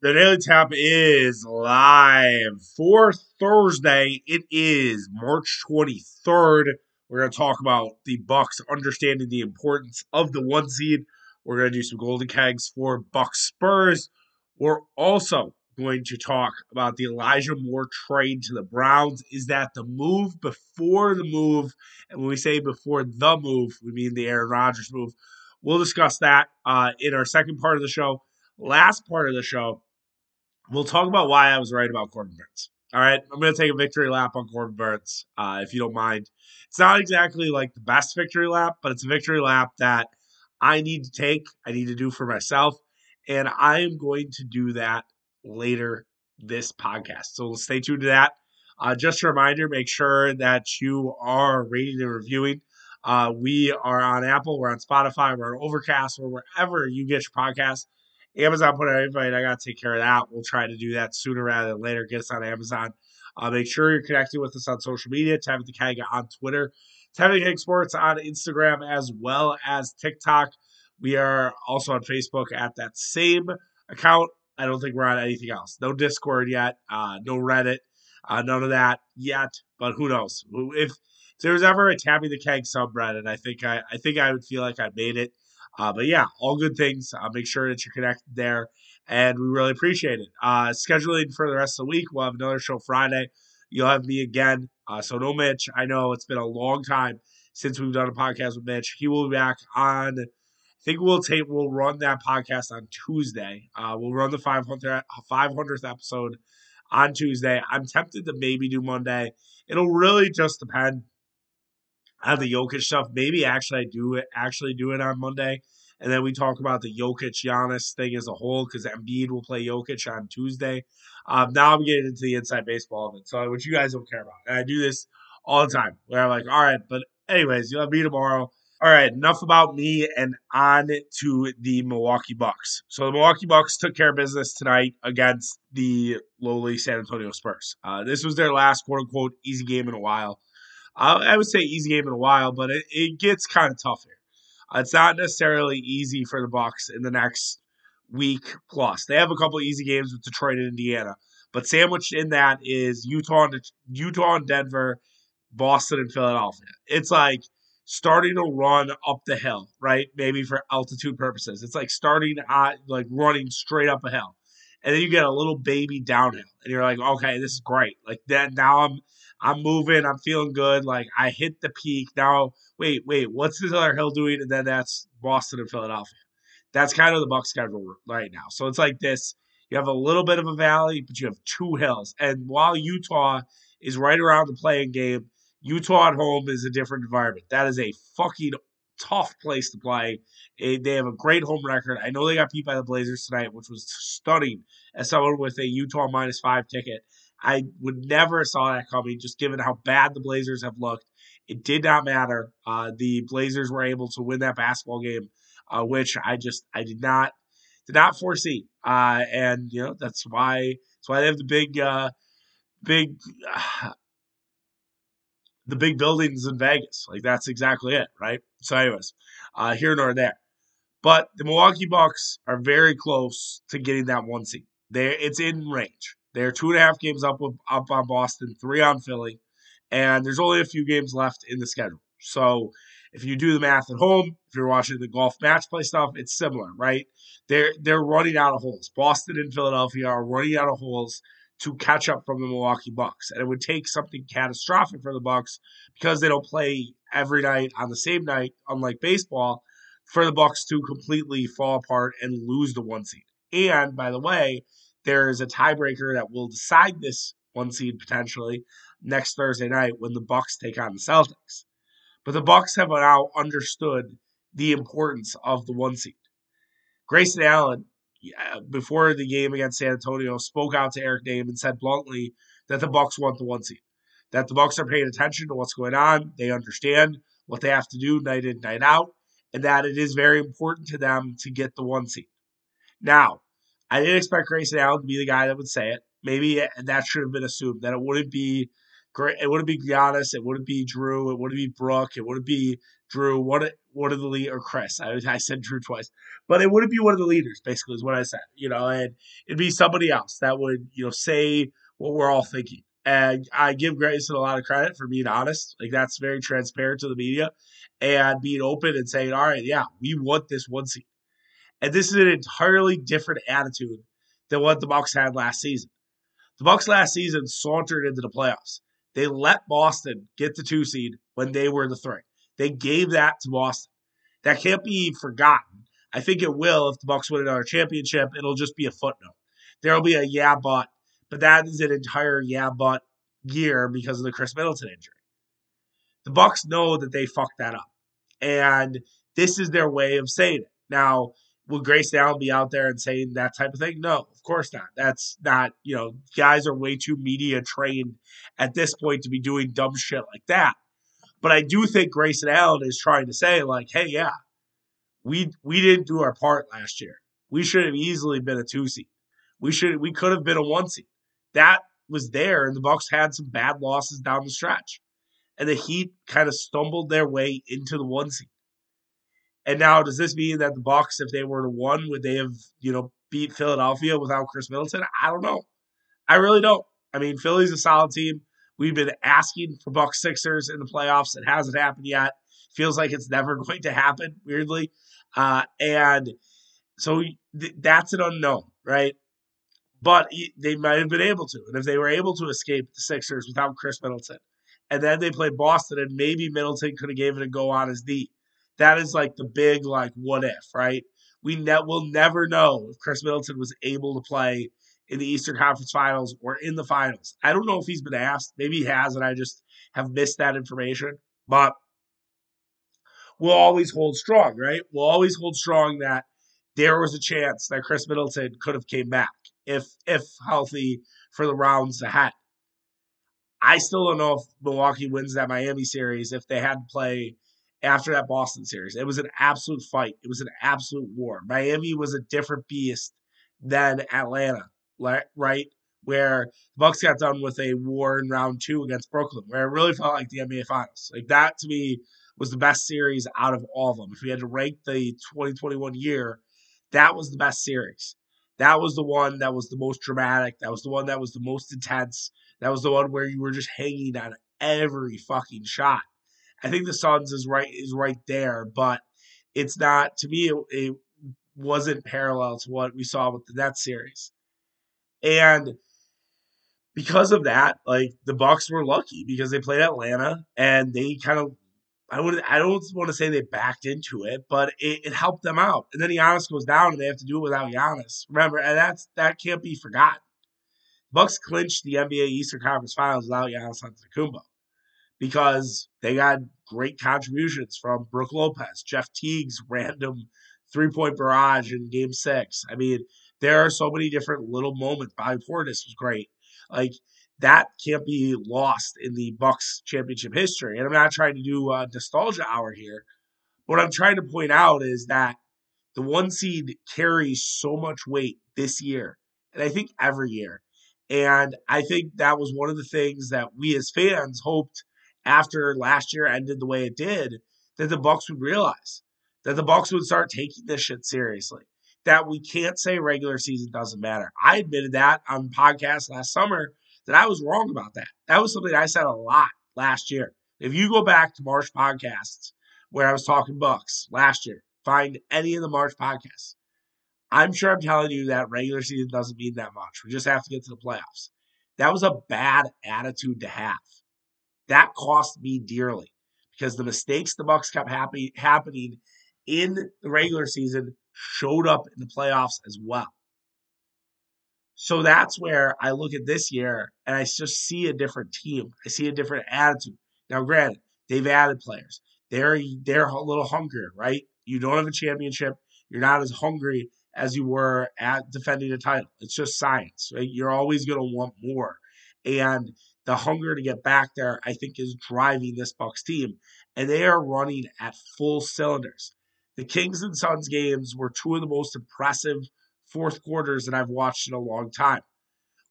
The Daily Tap is live for Thursday. It is March 23rd. We're going to talk about the Bucks understanding the importance of the one seed. We're going to do some golden kegs for Bucks Spurs. We're also going to talk about the Elijah Moore trade to the Browns. Is that the move before the move? And when we say before the move, we mean the Aaron Rodgers move. We'll discuss that uh, in our second part of the show. Last part of the show, we'll talk about why I was right about Corbin Burnes. All right, I'm going to take a victory lap on Corbin Burnes, uh, if you don't mind. It's not exactly like the best victory lap, but it's a victory lap that I need to take, I need to do for myself, and I am going to do that later this podcast. So stay tuned to that. Uh, just a reminder make sure that you are rating and reviewing. Uh, we are on Apple, we're on Spotify, we're on Overcast, or wherever you get your podcast. Amazon put out an invite. I got to take care of that. We'll try to do that sooner rather than later. Get us on Amazon. Uh, make sure you're connecting with us on social media. The Keg on Twitter. The Keg Sports on Instagram as well as TikTok. We are also on Facebook at that same account. I don't think we're on anything else. No Discord yet. Uh, no Reddit. Uh, none of that yet. But who knows? If, if there was ever a Tabby the Keg subreddit, I think I, I think I would feel like I made it. Uh, but yeah, all good things. Uh, make sure that you're connected there, and we really appreciate it. Uh, scheduling for the rest of the week, we'll have another show Friday. You'll have me again. Uh, so no Mitch. I know it's been a long time since we've done a podcast with Mitch. He will be back on. I think we'll take we'll run that podcast on Tuesday. Uh, we'll run the 500th, 500th episode on Tuesday. I'm tempted to maybe do Monday. It'll really just depend on the Jokic stuff. Maybe actually I do it actually do it on Monday. And then we talk about the Jokic Giannis thing as a whole because Embiid will play Jokic on Tuesday. Um, now I'm getting into the inside baseball of it. So which you guys don't care about. And I do this all the time where I'm like, all right, but anyways, you'll have me tomorrow. All right, enough about me and on to the Milwaukee Bucks. So the Milwaukee Bucks took care of business tonight against the lowly San Antonio Spurs. Uh, this was their last quote unquote easy game in a while. Uh, I would say easy game in a while, but it, it gets kind of tough here. Uh, it's not necessarily easy for the Bucks in the next week plus. They have a couple easy games with Detroit and Indiana, but sandwiched in that is Utah and Utah and Denver, Boston and Philadelphia. It's like starting to run up the hill, right? Maybe for altitude purposes. It's like starting at like running straight up a hill. And then you get a little baby downhill. And you're like, okay, this is great. Like that now I'm I'm moving, I'm feeling good. Like I hit the peak. Now, wait, wait, what's this other hill doing? And then that's Boston and Philadelphia. That's kind of the Buck schedule right now. So it's like this. You have a little bit of a valley, but you have two hills. And while Utah is right around the playing game, Utah at home is a different environment. That is a fucking tough place to play. Eh, they have a great home record. I know they got beat by the Blazers tonight, which was stunning as someone with a Utah minus five ticket. I would never saw that coming, just given how bad the Blazers have looked. It did not matter. Uh, the Blazers were able to win that basketball game, uh, which I just I did not did not foresee. Uh, and you know that's why that's why they have the big uh, big the big buildings in Vegas. Like that's exactly it, right? So, anyways, uh, here nor there. But the Milwaukee Bucks are very close to getting that one seed. There, it's in range. They're two and a half games up up on Boston, three on Philly, and there's only a few games left in the schedule. So if you do the math at home, if you're watching the golf match play stuff, it's similar, right? They're they're running out of holes. Boston and Philadelphia are running out of holes to catch up from the Milwaukee Bucks, and it would take something catastrophic for the Bucks because they don't play every night on the same night, unlike baseball, for the Bucks to completely fall apart and lose the one seed. And by the way, there is a tiebreaker that will decide this one seed potentially next Thursday night when the Bucks take on the Celtics. But the Bucks have now understood the importance of the one seed. Grayson Allen, before the game against San Antonio, spoke out to Eric Nehm and said bluntly that the Bucks want the one seed. That the Bucks are paying attention to what's going on. They understand what they have to do night in, night out, and that it is very important to them to get the one seed. Now, I didn't expect Grayson Allen to be the guy that would say it. Maybe that should have been assumed that it wouldn't be great. It wouldn't be Giannis. It wouldn't be Drew. It wouldn't be Brook. It wouldn't be Drew. What one of the lead or Chris? I, I said Drew twice, but it wouldn't be one of the leaders. Basically, is what I said. You know, and it'd be somebody else that would you know say what we're all thinking. And I give Grayson a lot of credit for being honest. Like that's very transparent to the media and being open and saying, all right, yeah, we want this one seed. And this is an entirely different attitude than what the Bucks had last season. The Bucks last season sauntered into the playoffs. They let Boston get the two seed when they were the three. They gave that to Boston. That can't be forgotten. I think it will if the Bucks win another championship. It'll just be a footnote. There'll be a yeah, but, but that is an entire yeah, but year because of the Khris Middleton injury. The Bucks know that they fucked that up, and this is their way of saying it. Now, will Grace Allen be out there and saying that type of thing? No, of course not. That's not, you know, guys are way too media trained at this point to be doing dumb shit like that. But I do think Grayson Allen is trying to say, like, hey, yeah, we we didn't do our part last year. We should have easily been a two seed. We should we could have been a one seed. That was there, and the Bucks had some bad losses down the stretch. And the Heat kind of stumbled their way into the one seed. And now, does this mean that the Bucks, if they were to one, would they have you know beat Philadelphia without Khris Middleton? I don't know. I really don't. I mean, Philly's a solid team. We've been asking for Bucks Sixers in the playoffs. It hasn't happened yet. Feels like it's never going to happen. Weirdly, uh, and so th- that's an unknown, right? But he, they might have been able to, and if they were able to escape the Sixers without Khris Middleton, and then they played Boston, and maybe Middleton could have gave it a go on his knee that is like the big like what if, right? We ne- will never know if Khris Middleton was able to play in the Eastern Conference Finals or in the finals. I don't know if he's been asked. Maybe he has, and I just have missed that information. But we'll always hold strong, right? We'll always hold strong that there was a chance that Khris Middleton could have came back if if healthy for the rounds ahead. I still don't know if Milwaukee wins that Miami series if they had to play after that Boston series. It was an absolute fight. It was an absolute war. Miami was a different beast than Atlanta, right? Where the Bucks got done with a war in round two against Brooklyn, where it really felt like the NBA Finals. Like that to me was the best series out of all of them. If we had to rank the 2021 year, that was the best series. That was the one that was the most dramatic. That was the one that was the most intense. That was the one where you were just hanging on every fucking shot. I think the Suns is right is right there, but it's not to me. It, it wasn't parallel to what we saw with the Nets series, and because of that, like the Bucks were lucky because they played Atlanta and they kind of. I would I don't want to say they backed into it, but it, it helped them out. And then Giannis goes down and they have to do it without Giannis. Remember, and that's that can't be forgotten. Bucks clinched the NBA Eastern Conference Finals without Giannis Antetokounmpo because they got great contributions from Brook Lopez, Jeff Teague's random three point barrage in game six. I mean, there are so many different little moments. Bobby Portis was great. Like, that can't be lost in the Bucks championship history. And I'm not trying to do a nostalgia hour here. What I'm trying to point out is that the one seed carries so much weight this year, and I think every year. And I think that was one of the things that we as fans hoped after last year ended the way it did, that the Bucks would realize that the Bucks would start taking this shit seriously. That we can't say regular season doesn't matter. I admitted that on podcast last summer that I was wrong about that. That was something I said a lot last year. If you go back to March podcasts where I was talking Bucks last year, find any of the March podcasts. I'm sure I'm telling you that regular season doesn't mean that much. We just have to get to the playoffs. That was a bad attitude to have. That cost me dearly because the mistakes the Bucks kept happy, happening in the regular season showed up in the playoffs as well. So that's where I look at this year and I just see a different team. I see a different attitude. Now, granted, they've added players. They're they're a little hungrier, right? You don't have a championship. You're not as hungry as you were at defending a title. It's just science. Right? You're always going to want more. And the hunger to get back there, I think, is driving this Bucks team, and they are running at full cylinders. The Kings and Suns games were two of the most impressive fourth quarters that I've watched in a long time.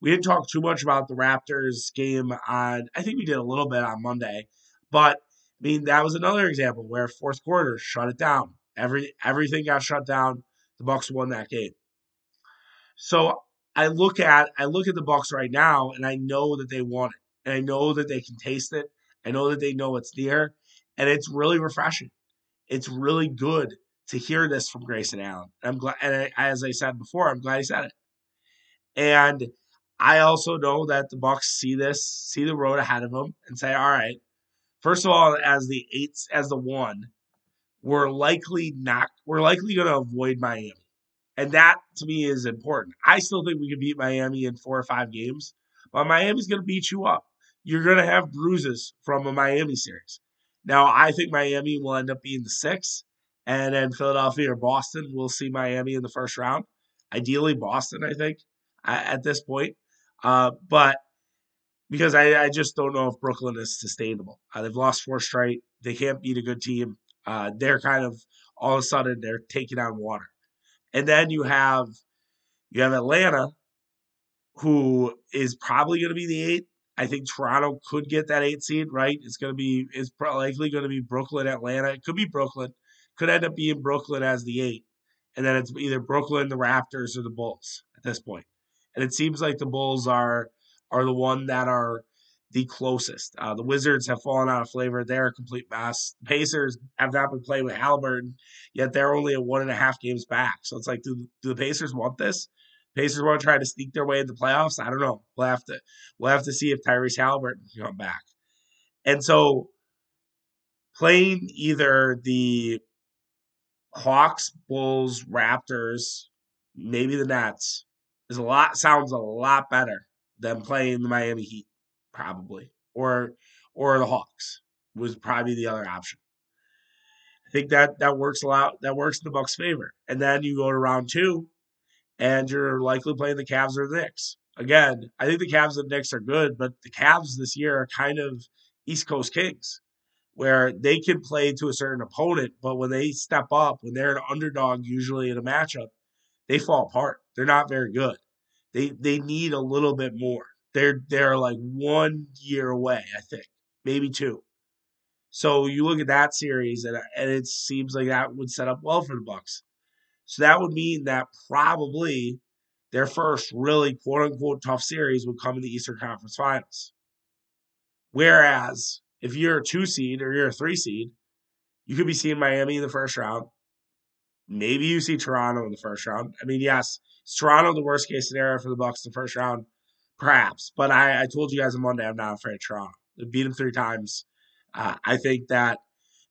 we didn't talk too much about the Raptors game on. I think we did a little bit on Monday, but I mean that was another example where fourth quarter shut it down. Every everything got shut down. The Bucks won that game. So I look at I look at the Bucks right now, and I know that they want it, and I know that they can taste it. I know that they know it's there, and it's really refreshing. It's really good to hear this from Grayson Allen. I'm glad, and I, as I said before, I'm glad he said it. And I also know that the Bucks see this, see the road ahead of them, and say, "All right, first of all, as the eights, as the one, we're likely not, we're likely going to avoid Miami, and that to me is important. I still think we can beat Miami in four or five games, but Miami's going to beat you up. You're going to have bruises from a Miami series. Now, I think Miami will end up being the six, and then Philadelphia or Boston will see Miami in the first round. Ideally, Boston, I think, at this point. Uh, but because I, I, just don't know if Brooklyn is sustainable. Uh, they've lost four straight. They can't beat a good team. Uh, they're kind of all of a sudden they're taking on water. And then you have you have Atlanta, who is probably going to be the eight. I think Toronto could get that eight seed, right? It's going to be it's likely going to be Brooklyn, Atlanta. It could be Brooklyn. Could end up being Brooklyn as the eight, and then it's either Brooklyn, the Raptors, or the Bulls at this point. and it seems like the Bulls are are the one that are the closest. Uh, the Wizards have fallen out of flavor; they're a complete mess. The Pacers have not been playing with Halliburton, yet they're only a one and a half games back. So it's like, do, do the Pacers want this? Pacers want to try to sneak their way into the playoffs. I don't know. We'll have to we'll have to see if Tyrese Halliburton can come back. And so playing either the Hawks, Bulls, Raptors, maybe the Nets, is a lot sounds a lot better than playing the Miami Heat, probably, or or the Hawks was probably the other option. I think that that works a lot. That works in the Bucks' favor. And then you go to round two, and you're likely playing the Cavs or the Knicks. Again, I think the Cavs and the Knicks are good, but the Cavs this year are kind of East Coast Kings, where they can play to a certain opponent, but when they step up, when they're an underdog, usually in a matchup, they fall apart. They're not very good. They they need a little bit more. They're they're like one year away, I think, maybe two. So you look at that series, and and it seems like that would set up well for the Bucks. So that would mean that probably their first really quote unquote tough series would come in the Eastern Conference Finals. Whereas if you're a two seed or you're a three seed, you could be seeing Miami in the first round. Maybe you see Toronto in the first round. I mean, yes, is Toronto the worst case scenario for the Bucks in the first round? Perhaps, but I, I told you guys on Monday I'm not afraid of Toronto. They beat them three times. Uh, I think that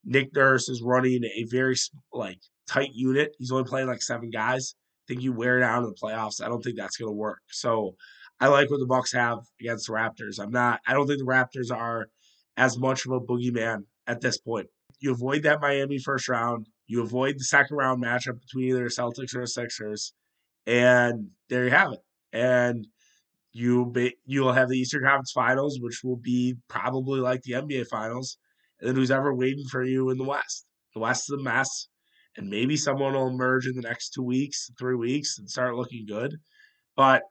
Nick Nurse is running a very like tight unit. He's only playing like seven guys. I think you wear down in the playoffs. I don't think that's going to work. So I like what the Bucks have against the Raptors. I'm not. I don't think the Raptors are as much of a boogeyman at this point. You avoid that Miami first round. You avoid the second round matchup between either Celtics or Sixers, and there you have it. And you be, you'll have the Eastern Conference Finals, which will be probably like the NBA Finals, and then who's ever waiting for you in the West. The West is a mess, and maybe someone will emerge in the next two weeks, three weeks, and start looking good. But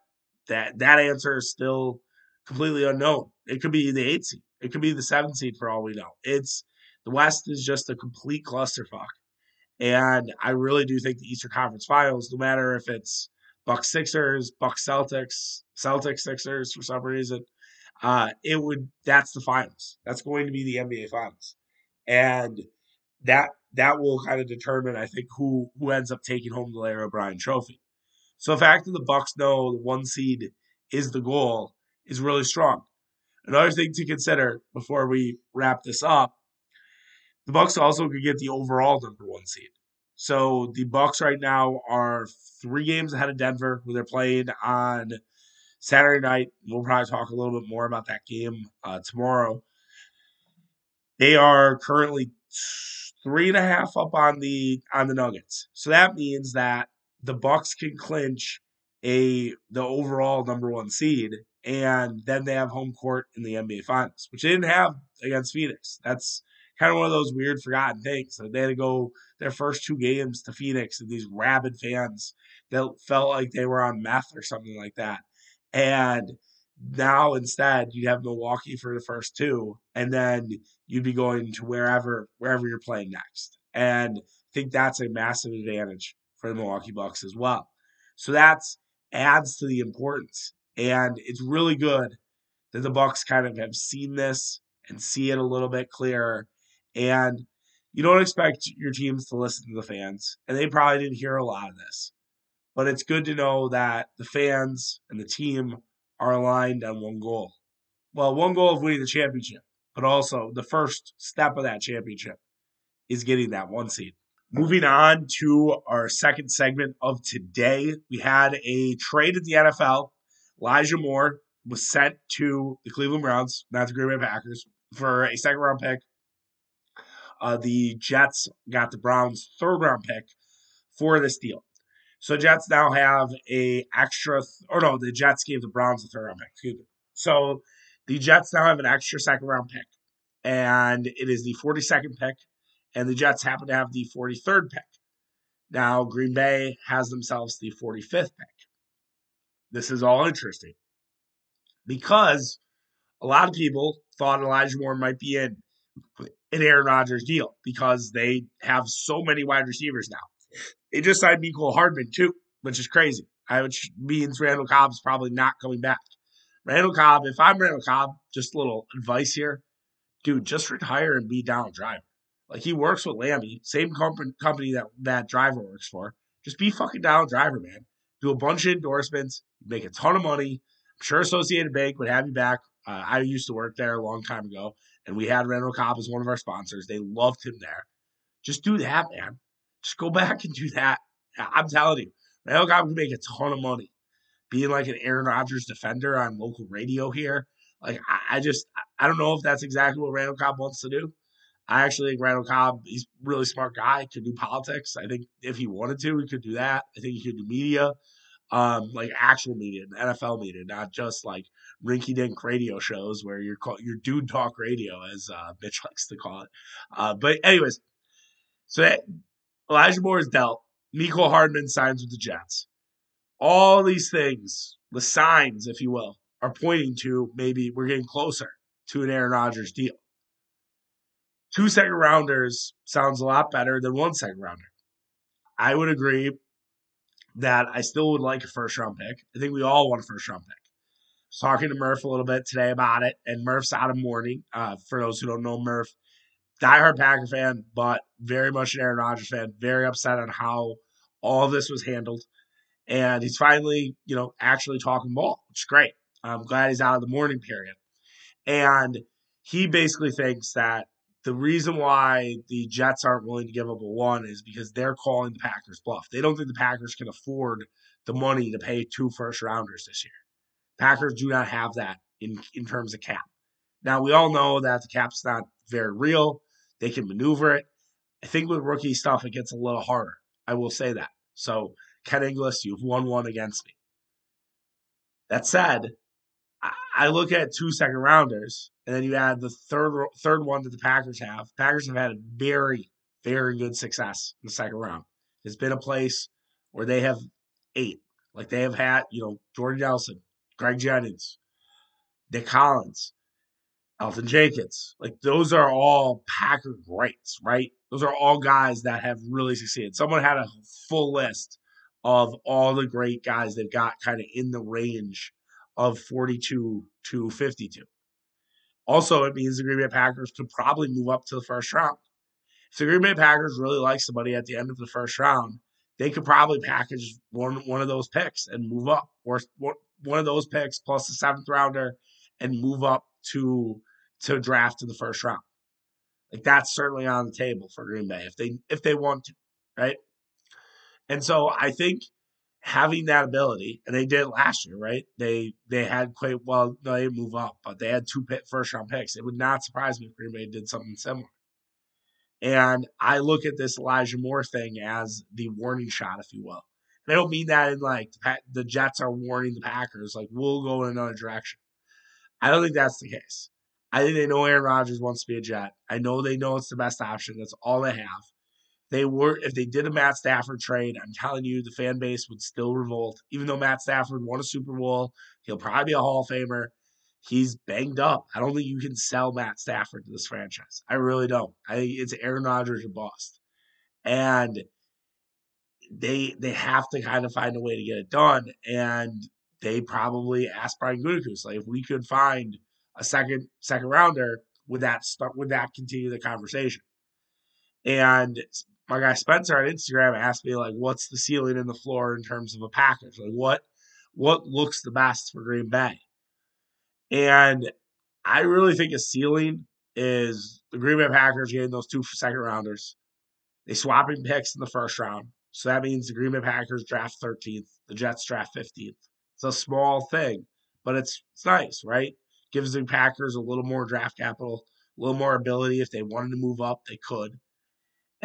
that that answer is still completely unknown. It could be the eight seed. It could be the seven seed for all we know. It's the West is just a complete clusterfuck. And I really do think the Eastern Conference Finals, no matter if it's Bucks Sixers, Bucks Celtics, Celtics Sixers for some reason, uh, it would that's the finals. That's going to be the NBA Finals, and that that will kind of determine, I think, who who ends up taking home the Larry O'Brien Trophy. So the fact that the Bucks know the one seed is the goal is really strong. Another thing to consider before we wrap this up the Bucks also could get the overall number one seed. So the Bucks right now are three games ahead of Denver, who they're playing on Saturday night. We'll probably talk a little bit more about that game uh, tomorrow. They are currently three and a half up on the on the Nuggets. So that means that the Bucks can clinch a the overall number one seed, and then they have home court in the NBA Finals, which they didn't have against Phoenix. That's kind of one of those weird forgotten things. that They had to go their first two games to Phoenix and these rabid fans that felt like they were on meth or something like that. And now instead you have Milwaukee for the first two, and then you'd be going to wherever wherever you're playing next. And I think that's a massive advantage for the Milwaukee Bucks as well. So that's adds to the importance. And it's really good that the Bucks kind of have seen this and see it a little bit clearer. And you don't expect your teams to listen to the fans, and they probably didn't hear a lot of this. But it's good to know that the fans and the team are aligned on one goal. Well, one goal of winning the championship, but also the first step of that championship is getting that one seed. Moving on to our second segment of today, we had a trade in the NFL. Elijah Moore was sent to the Cleveland Browns, not the Green Bay Packers, for a second round pick. Uh, the Jets got the Browns' third round pick for this deal. So Jets now have a extra, or no, the Jets gave the Browns a third round pick. Excuse me. So the Jets now have an extra second round pick, and it is the 42nd pick, and the Jets happen to have the 43rd pick. Now Green Bay has themselves the 45th pick. This is all interesting because a lot of people thought Elijah Moore might be in an Aaron Rodgers deal because they have so many wide receivers now. They just signed Mecole Hardman too, which is crazy. Which means Randall Cobb's probably not coming back. Randall Cobb, if I'm Randall Cobb, just a little advice here, dude, just retire and be Donald Driver. Like he works with Lammy, same company company that that driver works for. Just be fucking Donald Driver, man. Do a bunch of endorsements, make a ton of money. I'm sure Associated Bank would have you back. Uh, I used to work there a long time ago, and we had Randall Cobb as one of our sponsors. They loved him there. Just do that, man. Just go back and do that. I'm telling you, Randall Cobb can make a ton of money being like an Aaron Rodgers defender on local radio here. Like, I, just, I don't know if that's exactly what Randall Cobb wants to do. I actually think Randall Cobb, he's a really smart guy, could do politics. I think if he wanted to, he could do that. I think he could do media, um, like actual media, NFL media, not just like rinky dink radio shows where you're called your dude talk radio, as uh, Mitch likes to call it. Uh, but anyways, so that, Elijah Moore is dealt. Mecole Hardman signs with the Jets. All these things, the signs, if you will, are pointing to maybe we're getting closer to an Aaron Rodgers deal. Two second rounders sounds a lot better than one second rounder. I would agree that I still would like a first round pick. I think we all want a first round pick. Was talking to Murph a little bit today about it, and Murph's out of mourning. Uh, for those who don't know, Murph diehard Packer fan, but very much an Aaron Rodgers fan. Very upset on how all this was handled, and he's finally, you know, actually talking ball, which is great. I'm glad he's out of the mourning period, and he basically thinks that the reason why the Jets aren't willing to give up a one is because they're calling the Packers bluff. They don't think the Packers can afford the money to pay two first rounders this year. Packers do not have that in in terms of cap. Now we all know that the cap's not very real. They can maneuver it. I think with rookie stuff, it gets a little harder. I will say that. So, Ken Inglis, you've won one against me. That said, I look at two second rounders, and then you add the third third one that the Packers have. Packers have had a very, very good success in the second round. It's been a place where they have eight. Like they have had, you know, Jordan Nelson, Greg Jennings, Nick Collins, Elgton Jenkins. Like those are all Packer greats, right? Those are all guys that have really succeeded. Someone had a full list of all the great guys they've got kind of in the range of 42 to 52. Also, it means the Green Bay Packers could probably move up to the first round. If the Green Bay Packers really like somebody at the end of the first round, they could probably package one one of those picks and move up, or one of those picks plus the seventh rounder and move up to to draft in the first round. Like that's certainly on the table for Green Bay if they if they want to, right? And so I think having that ability, and they did last year, right? They they had quite well, they move up, but they had two first round picks. It would not surprise me if Green Bay did something similar. And I look at this Elijah Moore thing as the warning shot, if you will. I don't mean that in like the Jets are warning the Packers, like we'll go in another direction. I don't think that's the case. I think they know Aaron Rodgers wants to be a Jet. I know they know it's the best option. That's all they have. They were if they did a Matt Stafford trade, I'm telling you the fan base would still revolt. Even though Matt Stafford won a Super Bowl, he'll probably be a Hall of Famer. He's banged up. I don't think you can sell Matt Stafford to this franchise. I really don't. I think it's Aaron Rodgers or bust. And they they have to kind of find a way to get it done. And they probably asked Brian Gutekunst, like if we could find a second second rounder, would that start would that continue the conversation? And my guy Spencer on Instagram asked me like, what's the ceiling and the floor in terms of a package? Like what what looks the best for Green Bay? And I really think a ceiling is the Green Bay Packers getting those two second rounders. They swapping picks in the first round. So that means the Green Bay Packers draft 13th, the Jets draft 15th. It's a small thing, but it's it's nice, right? Gives the Packers a little more draft capital, a little more ability. If they wanted to move up, they could.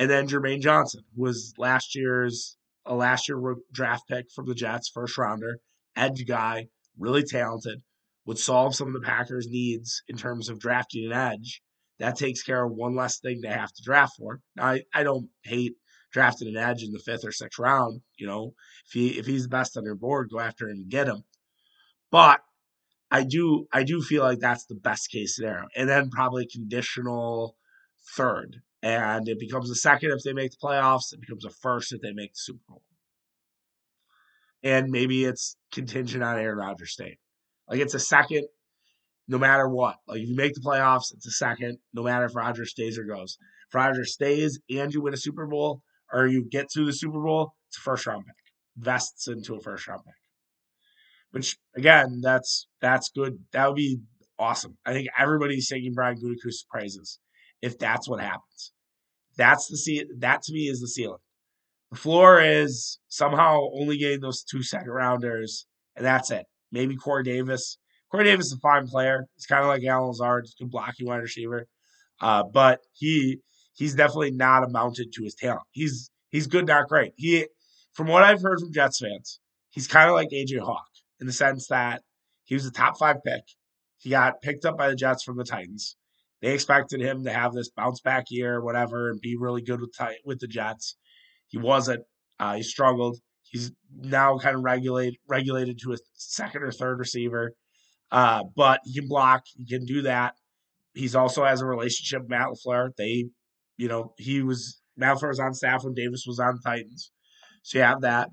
And then Jermaine Johnson, was last year's a last year draft pick from the Jets, first rounder, edge guy, really talented, would solve some of the Packers' needs in terms of drafting an edge. That takes care of one less thing they have to draft for. Now, I, I don't hate drafting an edge in the fifth or sixth round. You know, if he if he's the best on your board, go after him and get him. But I do I do feel like that's the best case scenario. And then probably conditional third and it becomes a second if they make the playoffs. It becomes a first if they make the Super Bowl. And maybe it's contingent on Aaron Rodgers staying. Like it's a second, no matter what. Like if you make the playoffs, it's a second, no matter if Rodgers stays or goes. If Rodgers stays and you win a Super Bowl, or you get to the Super Bowl, it's a first round pick. Vests into a first round pick. Which again, that's that's good. That would be awesome. I think everybody's singing Brian Gutekunst's praises if that's what happens. That's the ce- that to me is the ceiling. The floor is somehow only getting those two second rounders, and that's it. Maybe Corey Davis. Corey Davis is a fine player. He's kind of like Allen Lazard, good blocking wide receiver. Uh, but he he's definitely not amounted to his talent. He's he's good, not great. He from what I've heard from Jets fans, he's kind of like AJ Hawk in the sense that he was a top five pick. He got picked up by the Jets from the Titans. They expected him to have this bounce back year, or whatever, and be really good with with the Jets. He wasn't. Uh, he struggled. He's now kind of regulate regulated to a second or third receiver, uh, but he can block. He can do that. He's also has a relationship with Matt Lafleur. They, you know, he was Matt Lafleur was on staff when Davis was on Titans, so you have that.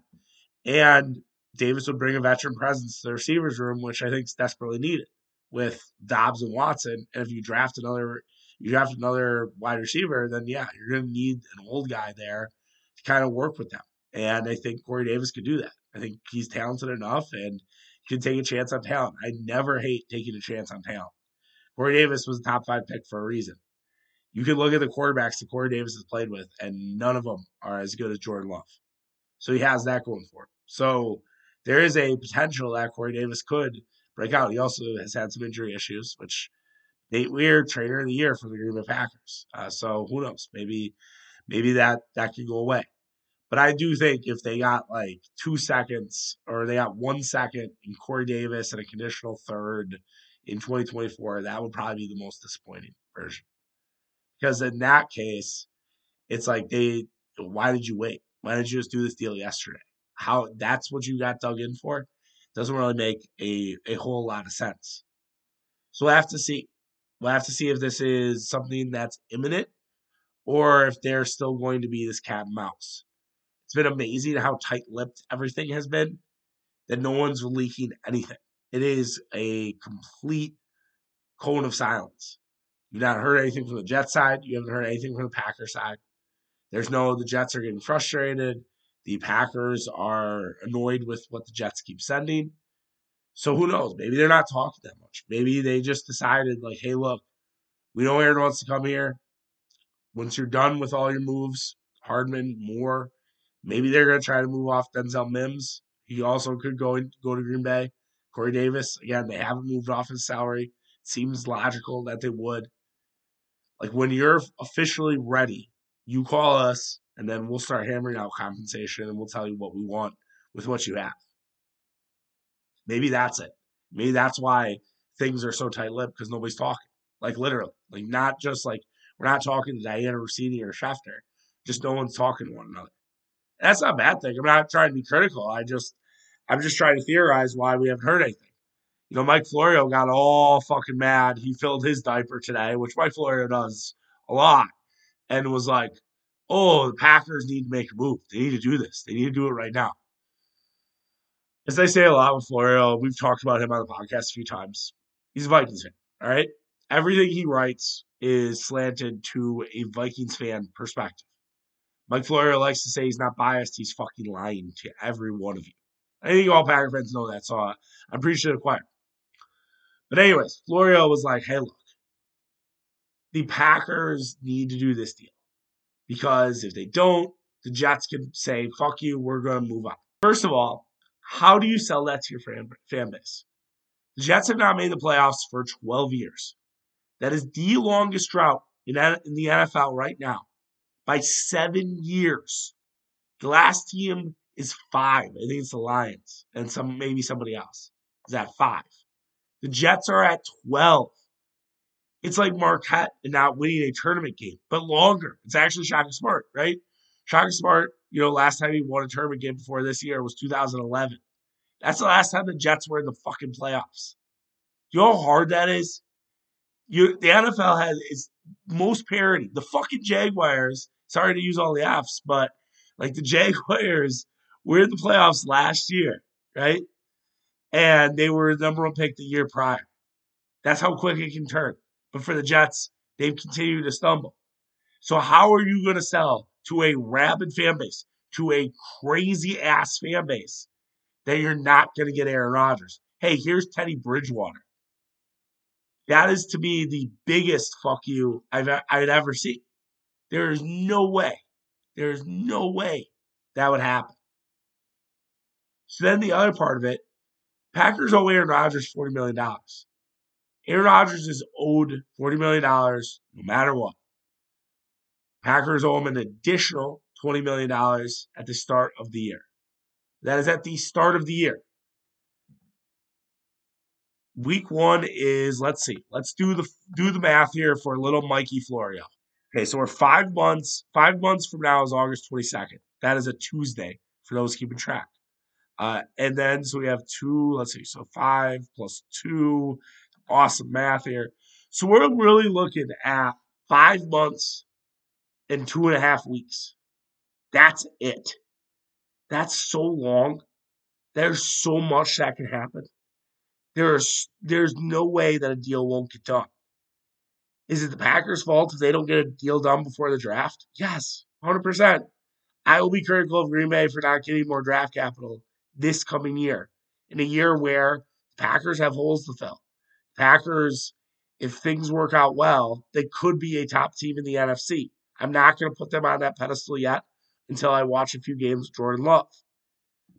And Davis would bring a veteran presence to the receivers room, which I think is desperately needed with Dobbs and Watson. And if you draft another, you draft another wide receiver, then yeah, you're going to need an old guy there to kind of work with them. And I think Corey Davis could do that. I think he's talented enough and can take a chance on talent. I never hate taking a chance on talent. Corey Davis was a top five pick for a reason. You can look at the quarterbacks that Corey Davis has played with, and none of them are as good as Jordan Love. So he has that going for him. So there is a potential that Corey Davis could break out. He also has had some injury issues, which Nate Weir, trainer of the year for the Green Bay Packers. Uh, so who knows? Maybe maybe that that could go away. But I do think if they got like two seconds or they got one second in Corey Davis and a conditional third in 2024, that would probably be the most disappointing version. Because in that case, it's like they why did you wait? Why did you just do this deal yesterday? How that's what you got dug in for? Doesn't really make a, a whole lot of sense. So we'll have to see. We'll have to see if this is something that's imminent or if there's still going to be this cat and mouse. It's been amazing how tight lipped everything has been, that no one's leaking anything. It is a complete cone of silence. You've not heard anything from the Jet side. You haven't heard anything from the Packer side. There's no, the Jets are getting frustrated. The Packers are annoyed with what the Jets keep sending. So who knows? Maybe they're not talking that much. Maybe they just decided, like, hey, look, we know Aaron wants to come here. Once you're done with all your moves, Hardman, Moore, maybe they're going to try to move off Denzel Mims. He also could go in, go to Green Bay. Corey Davis, again, they haven't moved off his salary. It seems logical that they would. Like when you're officially ready, you call us and then we'll start hammering out compensation and we'll tell you what we want with what you have. Maybe that's it. Maybe that's why things are so tight lipped because nobody's talking. Like literally. Like not just like we're not talking to Dianna Russini or Schefter. Just no one's talking to one another. That's not a bad thing. I'm not trying to be critical. I just I'm just trying to theorize why we haven't heard anything. You know, Mike Florio got all fucking mad. He filled his diaper today, which Mike Florio does a lot, and was like, "Oh, the Packers need to make a move. They need to do this. They need to do it right now." As I say a lot with Florio, we've talked about him on the podcast a few times. He's a Vikings fan, all right? Everything he writes is slanted to a Vikings fan perspective. Mike Florio likes to say he's not biased. He's fucking lying to every one of you. I think all Packer fans know that, so I'm pretty sure the choir. But anyways, Florio was like, "Hey, look, the Packers need to do this deal because if they don't, the Jets can say, "Fuck you, we're going to move on." First of all, how do you sell that to your fan, fan base? The Jets have not made the playoffs for 12 years. That is the longest drought in, in the NFL right now by seven years. The last team is five. I think it's the Lions and some maybe somebody else is at five. The Jets are at 12. It's like Marquette and not winning a tournament game, but longer. It's actually Shaka Smart, right? Shaka Smart, you know, last time he won a tournament game before this year was 2011. That's the last time the Jets were in the fucking playoffs. You know how hard that is? You the NFL has is most parity. The fucking Jaguars, sorry to use all the F's, but like the Jaguars were in the playoffs last year, right? And they were number one pick the year prior. That's how quick it can turn. But for the Jets, they've continued to stumble. So how are you going to sell to a rabid fan base, to a crazy ass fan base, that you're not going to get Aaron Rodgers? Hey, here's Teddy Bridgewater. That is to me the biggest fuck you I've I'd ever seen. There is no way, there is no way that would happen. So then the other part of it, Packers owe Aaron Rodgers forty million dollars. Aaron Rodgers is owed forty million dollars no matter what. Packers owe him an additional twenty million dollars at the start of the year. That is at the start of the year. Week one is let's see, let's do the do the math here for a little Mikey Florio. Okay, so we're five months. Five months from now is August twenty second. That is a Tuesday for those keeping track. Uh, and then so we have two. Let's see, so five plus two. Awesome math here. So we're really looking at five months and two and a half weeks. That's it. That's so long. There's so much that can happen. There's there's no way that a deal won't get done. Is it the Packers' fault if they don't get a deal done before the draft? Yes, 100%. I will be critical of Green Bay for not getting more draft capital this coming year, in a year where Packers have holes to fill. Packers, if things work out well, they could be a top team in the NFC. I'm not going to put them on that pedestal yet until I watch a few games Jordan Love.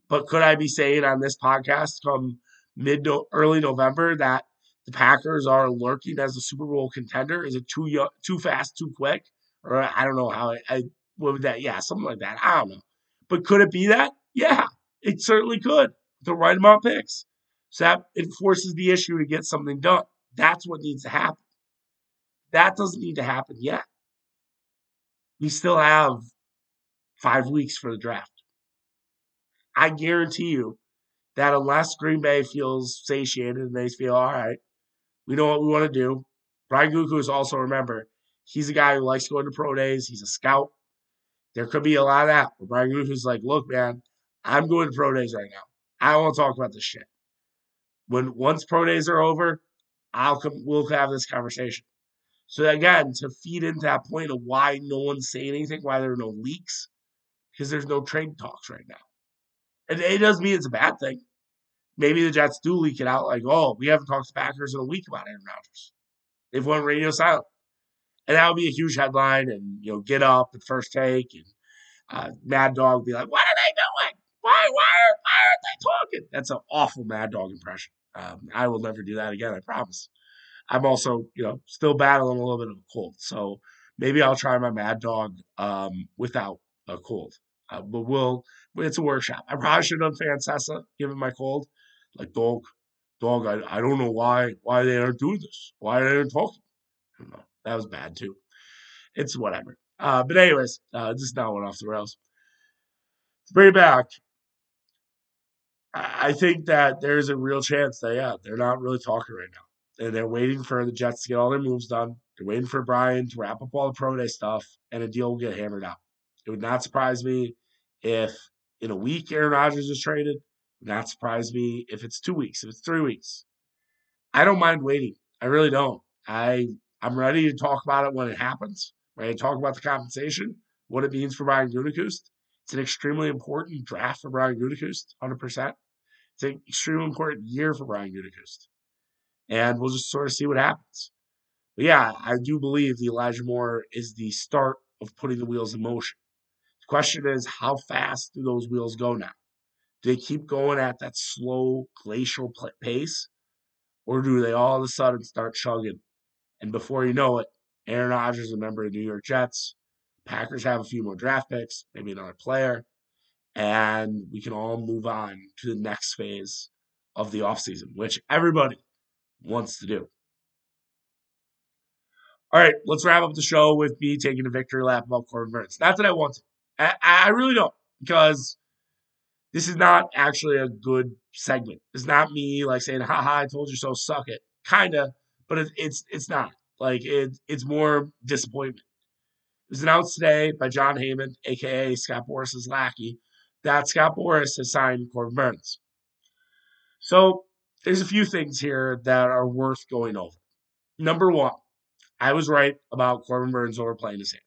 But could I be saying on this podcast come mid early November that the Packers are lurking as a Super Bowl contender? Is it too young, too fast, too quick, or I don't know how I, I what would that? Yeah, something like that. I don't know. But could it be that? Yeah, it certainly could. The right amount of picks. So that it forces the issue to get something done. That's what needs to happen. That doesn't need to happen yet. We still have five weeks for the draft. I guarantee you that unless Green Bay feels satiated and they feel, all right, we know what we want to do. Brian Gutekunst is also, remember, he's a guy who likes going to pro days. He's a scout. There could be a lot of that. But Brian is like, look, man, I'm going to pro days right now. I don't want to talk about this shit. When once pro days are over, I'll come. We'll have this conversation. So again, to feed into that point of why no one's saying anything, why there are no leaks, because there's no trade talks right now. And it doesn't mean it's a bad thing maybe the Jets do leak it out like, oh, we haven't talked to Packers in a week about Aaron Rodgers. They've won radio silent. And that would be a huge headline and, you know, get up at first take and uh, Mad Dog be like, what are they doing? Why, why, why aren't they talking? That's an awful Mad Dog impression. Um, I will never do that again, I promise. I'm also, you know, still battling a little bit of a cold. So maybe I'll try my Mad Dog um, without a cold. Uh, but we'll, it's a workshop. I probably should have done Francesa given my cold. Like, dog, dog, I, I don't know why why they aren't doing this. Why they aren't talking. I don't know. That was bad too. It's whatever. Uh, but anyways, uh, just now went off the rails. To bring it back, I think that there's a real chance that yeah, they're not really talking right now. And they're waiting for the Jets to get all their moves done. They're waiting for Brian to wrap up all the pro day stuff, and a deal will get hammered out. It would not surprise me if in a week Aaron Rodgers is traded. Not surprise me if it's two weeks, if it's three weeks. I don't mind waiting. I really don't. I I'm ready to talk about it when it happens. Ready to talk about the compensation, what it means for Brian Gutekunst. It's an extremely important draft for Brian Gutekunst, 100%. It's an extremely important year for Brian Gutekunst. And we'll just sort of see what happens. But yeah, I do believe the Elijah Moore is the start of putting the wheels in motion. The question is, how fast do those wheels go now? Do they keep going at that slow glacial pace? Or do they all of a sudden start chugging? And before you know it, Aaron Rodgers is a member of the New York Jets. Packers have a few more draft picks, maybe another player, and we can all move on to the next phase of the offseason, which everybody wants to do. All right, let's wrap up the show with me taking a victory lap about Corbin Burnes. Not that I want to. I, I really don't, because this is not actually a good segment. It's not me like saying, haha, I told you so, suck it. Kinda, but it, it's it's not. Like it, it's more disappointment. Was announced today by Jon Heyman, aka Scott Boras's lackey, that Scott Boras has signed Corbin Burnes. So there's a few things here that are worth going over. Number one, I was right about Corbin Burnes overplaying his hand.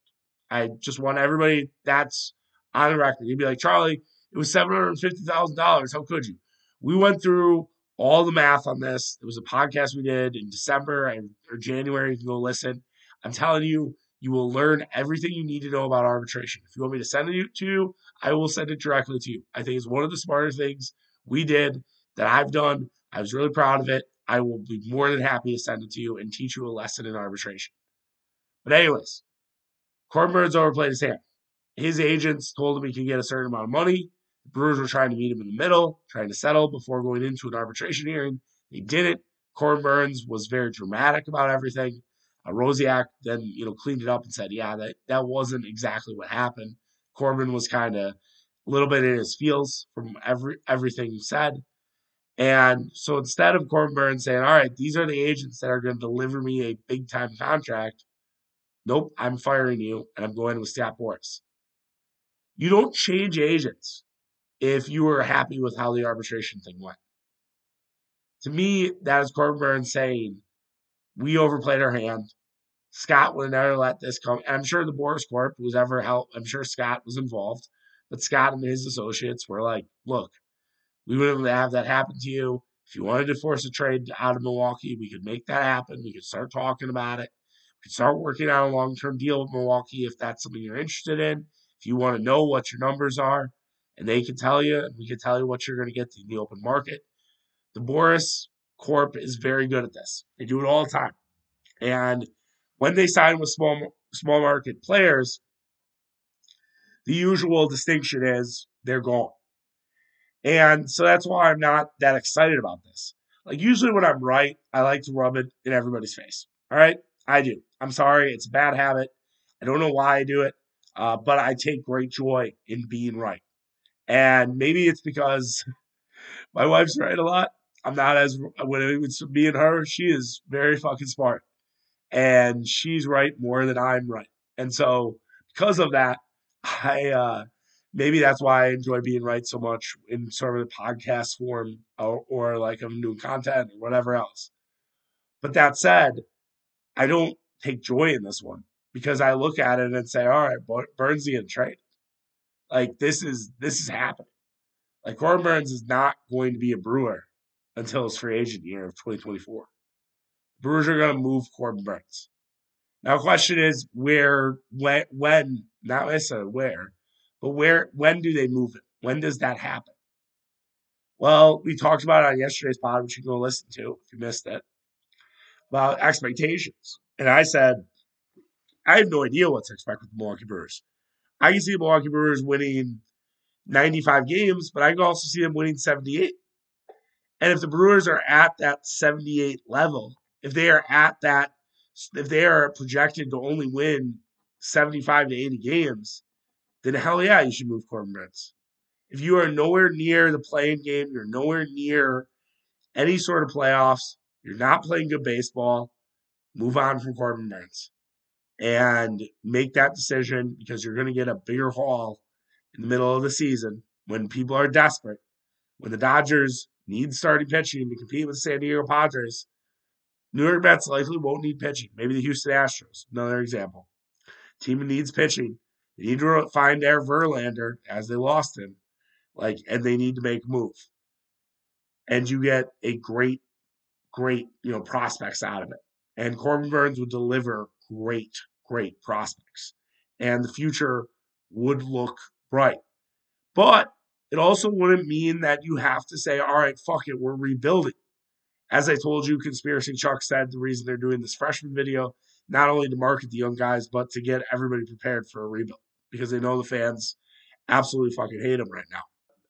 I just want everybody that's on the record. You'd be like, Charlie, it was seven hundred fifty thousand dollars. How could you? We went through all the math on this. It was a podcast we did in December or January. You can go listen. I'm telling you, you will learn everything you need to know about arbitration. If you want me to send it to you, I will send it directly to you. I think it's one of the smarter things we did that I've done. I was really proud of it. I will be more than happy to send it to you and teach you a lesson in arbitration. But anyways, Corbin Burnes overplayed his hand. His agents told him he could get a certain amount of money. The Brewers were trying to meet him in the middle, trying to settle before going into an arbitration hearing. They didn't. Corbin Burnes was very dramatic about everything. Uh, Rosiak then, you know, cleaned it up and said, yeah, that, that wasn't exactly what happened. Corbin was kind of a little bit in his feels from every everything said. And so instead of Corbin Burnes saying, all right, these are the agents that are going to deliver me a big time contract, nope, I'm firing you and I'm going with Scott Boras. You don't change agents if you were happy with how the arbitration thing went. To me, that is Corbin Burnes saying, we overplayed our hand. Scott would never let this come. And I'm sure the Boras Corp was ever helped. I'm sure Scott was involved, but Scott and his associates were like, look, we wouldn't have that happen to you. If you wanted to force a trade out of Milwaukee, we could make that happen. We could start talking about it. We could start working on a long term deal with Milwaukee if that's something you're interested in. If you want to know what your numbers are, and they can tell you, and we can tell you what you're going to get in the open market. The Boras Corp is very good at this. They do it all the time. And when they sign with small small market players, the usual distinction is they're gone. And so that's why I'm not that excited about this. Like usually when I'm right, I like to rub it in everybody's face. All right, I do. I'm sorry, it's a bad habit. I don't know why I do it, uh, but I take great joy in being right. And maybe it's because my wife's right a lot. I'm not as when it's me and her. She is very fucking smart, and she's right more than I'm right. And so because of that, I uh, maybe that's why I enjoy being right so much in sort of the podcast form or, or like I'm doing content or whatever else. But that said, I don't take joy in this one because I look at it and say, all right, Burnes getting trade. Like this is this is happening. Like Corbin Burnes is not going to be a Brewer until his free agent year of 2024. Brewers are going to move Corbin Burnes. Now, the question is where, when, when, not necessarily where, but where, when do they move it? When does that happen? Well, we talked about it on yesterday's pod, which you can go listen to if you missed it, about expectations. And I said, I have no idea what to expect with the Milwaukee Brewers. I can see the Milwaukee Brewers winning 95 games, but I can also see them winning 78. And if the Brewers are at that 78 level, if they are at that, if they are projected to only win 75 to 80 games, then hell yeah, you should move Corbin Burnes. If you are nowhere near the playing game, you're nowhere near any sort of playoffs, you're not playing good baseball, move on from Corbin Burnes and make that decision because you're going to get a bigger haul in the middle of the season when people are desperate. When the Dodgers need starting pitching to compete with the San Diego Padres, New York Mets likely won't need pitching. Maybe the Houston Astros, another example. Team needs pitching. They need to find their Verlander as they lost him, like, and they need to make a move. And you get a great, great, you know, prospects out of it. And Corbin Burnes would deliver great, great prospects. And the future would look bright. But it also wouldn't mean that you have to say, all right, fuck it, we're rebuilding. As I told you, Conspiracy Chuck said the reason they're doing this freshman video, not only to market the young guys, but to get everybody prepared for a rebuild because they know the fans absolutely fucking hate them right now.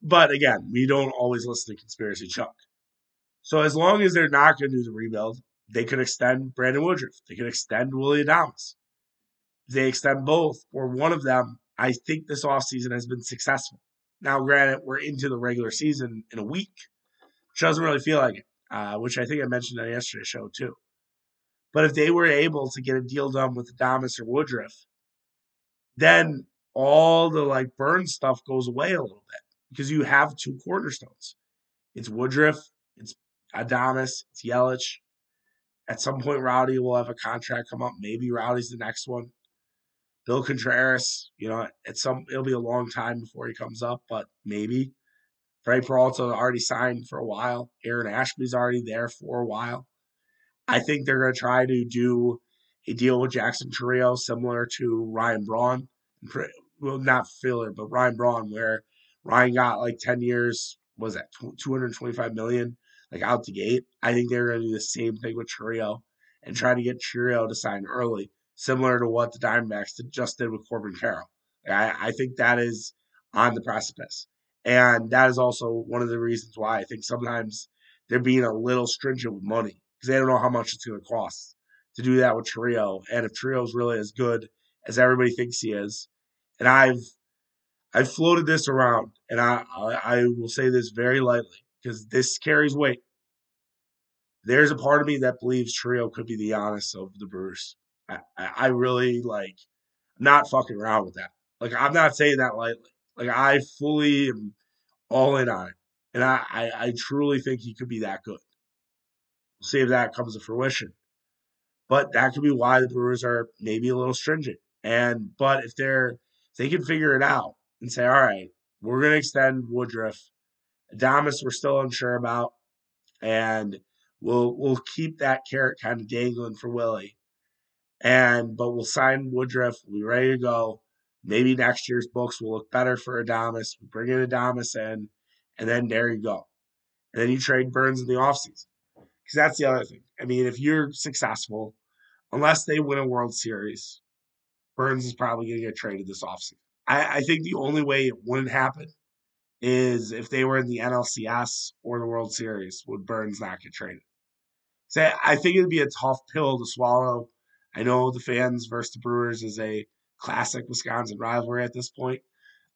But again, we don't always listen to Conspiracy Chuck. So as long as they're not going to do the rebuild, they could extend Brandon Woodruff. They could extend Willy Adames. They extend both or one of them. I think this offseason has been successful. Now, granted, we're into the regular season in a week, which doesn't really feel like it, uh, which I think I mentioned on yesterday's show too. But if they were able to get a deal done with Adames or Woodruff, then all the like burn stuff goes away a little bit because you have two cornerstones. It's Woodruff, it's Adames, it's Yelich. At some point, Rowdy will have a contract come up. Maybe Rowdy's the next one. Bill Contreras, you know, it's some it'll be a long time before he comes up, but maybe. Freddie Peralta already signed for a while. Aaron Ashby's already there for a while. I think they're going to try to do a deal with Jackson Chourio similar to Ryan Braun. Well, not Fielder, but Ryan Braun, where Ryan got like 10 years, was that 225 million, like out the gate. I think they're going to do the same thing with Chourio and try to get Chourio to sign early similar to what the Diamondbacks just did with Corbin Carroll. I, I think that is on the precipice. And that is also one of the reasons why I think sometimes they're being a little stringent with money because they don't know how much it's going to cost to do that with Chourio. And if is really as good as everybody thinks he is, and I've I've floated this around, and I I will say this very lightly because this carries weight. There's a part of me that believes Chourio could be the Giannis of the Brewers. I, I really like not fucking around with that. Like I'm not saying that lightly. Like I fully am all in on it, and I, I, I truly think he could be that good. See if that comes to fruition. But that could be why the Brewers are maybe a little stringent. And but if they're they can figure it out and say, all right, we're gonna extend Woodruff, Adames we're still unsure about, and we'll we'll keep that carrot kind of dangling for Willy and but we'll sign Woodruff. We'll be ready to go. Maybe next year's books will look better for Adames. We bring in Adames in, and then there you go. And then you trade Burnes in the offseason. Because that's the other thing. I mean, if you're successful, unless they win a World Series, Burnes is probably going to get traded this offseason. I, I think the only way it wouldn't happen is if they were in the NLCS or the World Series, would Burnes not get traded? So I think it'd be a tough pill to swallow I know the fans versus the Brewers is a classic Wisconsin rivalry at this point.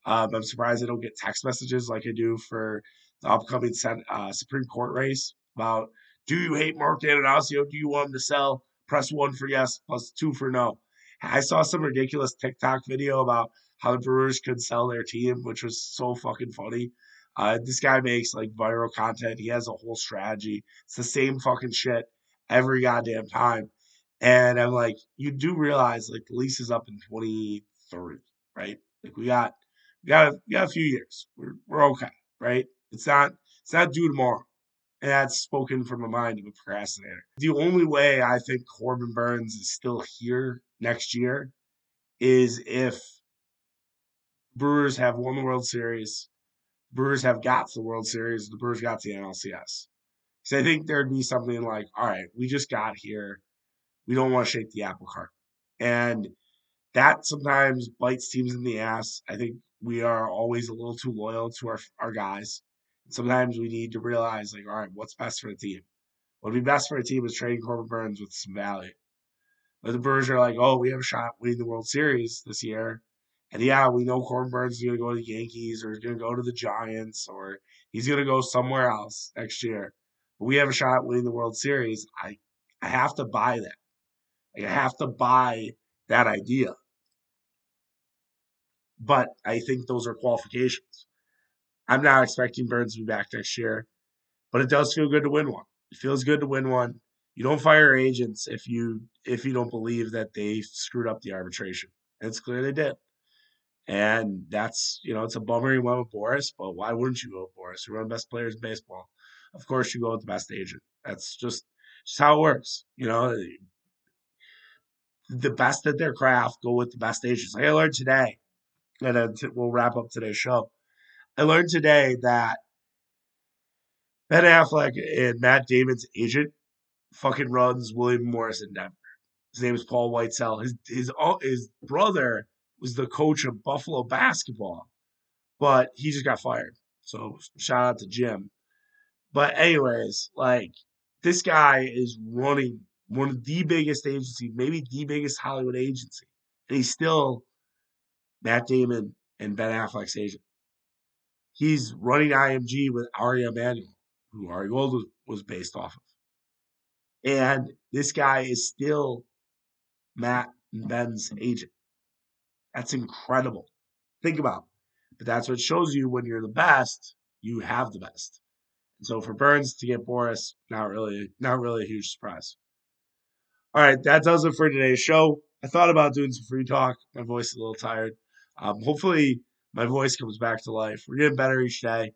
Um, I'm surprised I don't get text messages like I do for the upcoming uh, Supreme Court race about do you hate Mark Attanasio? Do you want him to sell? Press one for yes, plus two for no. I saw some ridiculous TikTok video about how the Brewers could sell their team, which was so fucking funny. Uh, this guy makes like viral content. He has a whole strategy. It's the same fucking shit every goddamn time. And I'm like, you do realize like the lease is up in 23, right? Like we got we got a, we got a few years. We're we're okay, right? It's not it's not due tomorrow. And that's spoken from the mind of a procrastinator. The only way I think Corbin Burnes is still here next year is if Brewers have won the World Series, Brewers have got to the World Series, the Brewers got to the NLCS. So I think there'd be something like, all right, we just got here we don't want to shake the apple cart. And that sometimes bites teams in the ass. I think we are always a little too loyal to our, our guys. sometimes we need to realize, like, all right, what's best for the team? What would be best for a team is trading Corbin Burnes with some value. But the Brewers are like, oh, we have a shot winning the World Series this year. And yeah, we know Corbin Burnes is going to go to the Yankees or he's going to go to the Giants or he's going to go somewhere else next year. But we have a shot winning the World Series. I, I have to buy that. Like, I have to buy that idea. But I think those are qualifications. I'm not expecting Burnes to be back next year, but it does feel good to win one. It feels good to win one. You don't fire agents if you if you don't believe that they screwed up the arbitration. And it's clear they did. And that's you know, it's a bummer you went with Boras, but why wouldn't you go with Boras? You're one of the best players in baseball. Of course you go with the best agent. That's just just how it works. You know, the best at their craft go with the best agents. Like I learned today, and then we'll wrap up today's show. I learned today that Ben Affleck and Matt Damon's agent fucking runs William Morris Endeavor. His name is Paul Whitesell. His his uh, his brother was the coach of Buffalo basketball, but he just got fired. So shout out to Jim. But anyways, like this guy is running one of the biggest agencies, maybe the biggest Hollywood agency, and he's still Matt Damon and Ben Affleck's agent. He's running IMG with Ari Emanuel, who Ari Gold was based off of. And this guy is still Matt and Ben's agent. That's incredible. Think about it. But that's what shows you when you're the best, you have the best. So for Burnes to get Boras, not really, not really a huge surprise. All right, that does it for today's show. I thought about doing some free talk. My voice is a little tired. Um, hopefully, my voice comes back to life. We're getting better each day.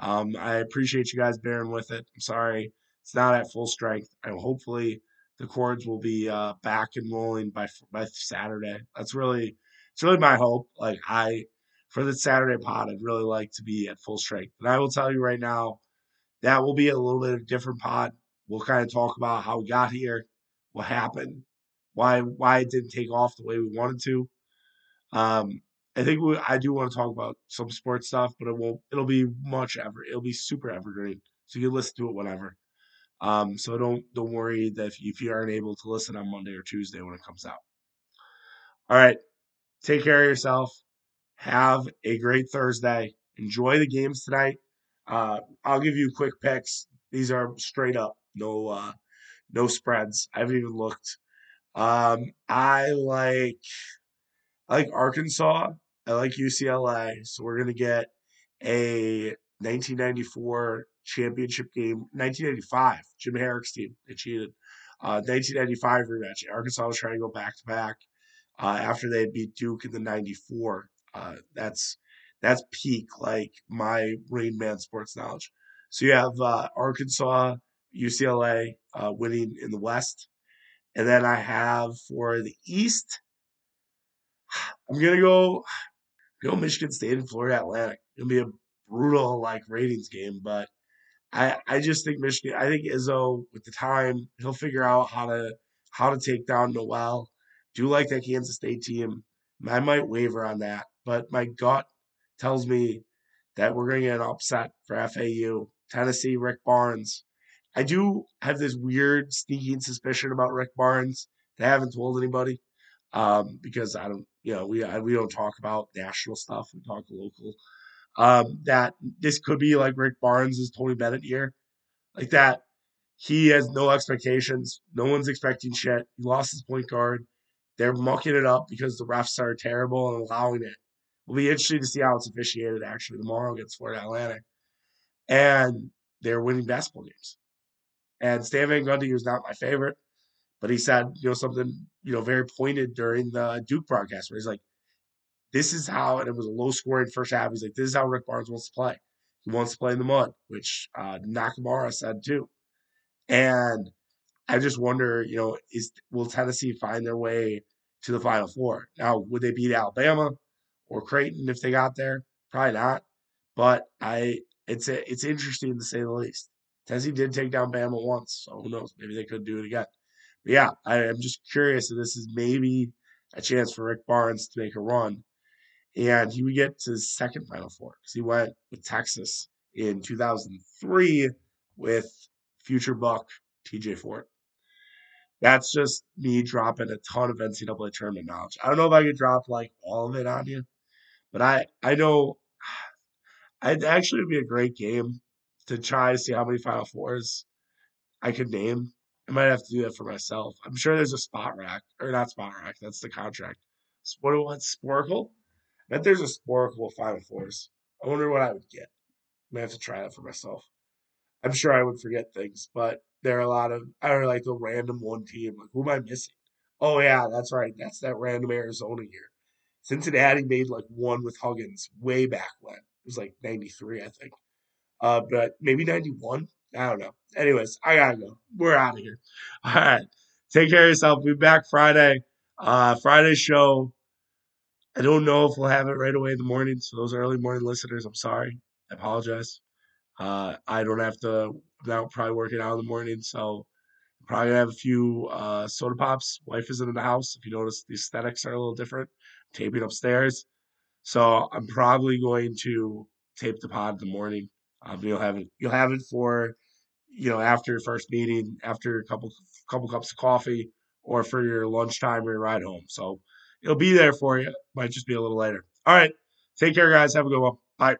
Um, I appreciate you guys bearing with it. I'm sorry it's not at full strength. And hopefully, the cords will be uh, back and rolling by by Saturday. That's really it's really my hope. Like I for the Saturday pod, I'd really like to be at full strength. And I will tell you right now, that will be a little bit of a different pod. We'll kind of talk about how we got here, what happened, why why it didn't take off the way we wanted to. Um, I think we, I do want to talk about some sports stuff, but it won't. It'll be much ever. It'll be super evergreen, so you can listen to it whenever. Um, so don't don't worry that if, if you aren't able to listen on Monday or Tuesday when it comes out. All right, take care of yourself. Have a great Thursday. Enjoy the games tonight. Uh, I'll give you quick picks. These are straight up, no uh, no spreads. I haven't even looked. Um, I like I like Arkansas. I like UCLA. So we're gonna get a 1994 championship game, 1985, Jim Harrick's team. They cheated. Uh, 1995 rematch. Arkansas was trying to go back to back after they beat Duke in the 94. Uh, that's that's peak like my Rain Man sports knowledge. So you have uh, Arkansas, UCLA uh, winning in the West, and then I have for the East. I'm gonna go go Michigan State and Florida Atlantic. It'll be a brutal like ratings game, but I I just think Michigan. I think Izzo with the time he'll figure out how to how to take down Nowell. Do like that Kansas State team. I might waver on that, but my gut tells me that we're going to get an upset for FAU. Tennessee, Rick Barnes. I do have this weird sneaking suspicion about Rick Barnes I haven't told anybody um, because I don't, you know, we I, we don't talk about national stuff. We talk local um, that this could be like Rick Barnes' is Tony Bennett year. Like that, he has no expectations. No one's expecting shit. He lost his point guard. They're mucking it up because the refs are terrible and allowing it. Will be interesting to see how it's officiated actually tomorrow against Florida Atlantic. And they're winning basketball games. And Stan Van Gundy was not my favorite, but he said, you know, something, you know, very pointed during the Duke broadcast where he's like, this is how, and it was a low scoring first half. He's like, this is how Rick Barnes wants to play. He wants to play in the mud, which uh, Nakamura said too. And I just wonder, you know, is will Tennessee find their way to the Final Four? Now, would they beat Alabama or Creighton if they got there? Probably not. But I, it's a, it's interesting to say the least. Tennessee did take down Bama once, so who knows? Maybe they could do it again. But yeah, I am just curious if this is maybe a chance for Rick Barnes to make a run and he would get to his second Final Four because he went with Texas in 2003 with future Buck TJ Ford. that's just me dropping a ton of NCAA tournament knowledge. I don't know if I could drop like all of it on you, but I I know it actually would be a great game to try to see how many Final Fours I could name. I might have to do that for myself. I'm sure there's a Spotrac, or not spot rack. That's the contract. What what Sporcle? I bet there's a Sporcle Final Fours. I wonder what I would get. I have to try that for myself. I'm sure I would forget things, but there are a lot of I don't know, like the random one team. Like who am I missing? Oh yeah, that's right. That's that random Arizona year. Cincinnati made like one with Huggins way back when. It was like '93, I think. Uh, but maybe '91. I don't know. Anyways, I gotta go. We're out of here. All right. Take care of yourself. We'll be back Friday. Uh, Friday show. I don't know if we'll have it right away in the morning. So those early morning listeners, I'm sorry. I apologize. Uh, I don't have to. Now probably working out in the morning, so probably gonna have a few uh, soda pops. Wife isn't in the house. If you notice, the aesthetics are a little different. Taping upstairs, so I'm probably going to tape the pod in the morning. Um, you'll have it. You'll have it for you know after your first meeting, after a couple couple cups of coffee, or for your lunchtime or your ride home. So it'll be there for you. Might just be a little later. All right. Take care, guys. Have a good one. Bye.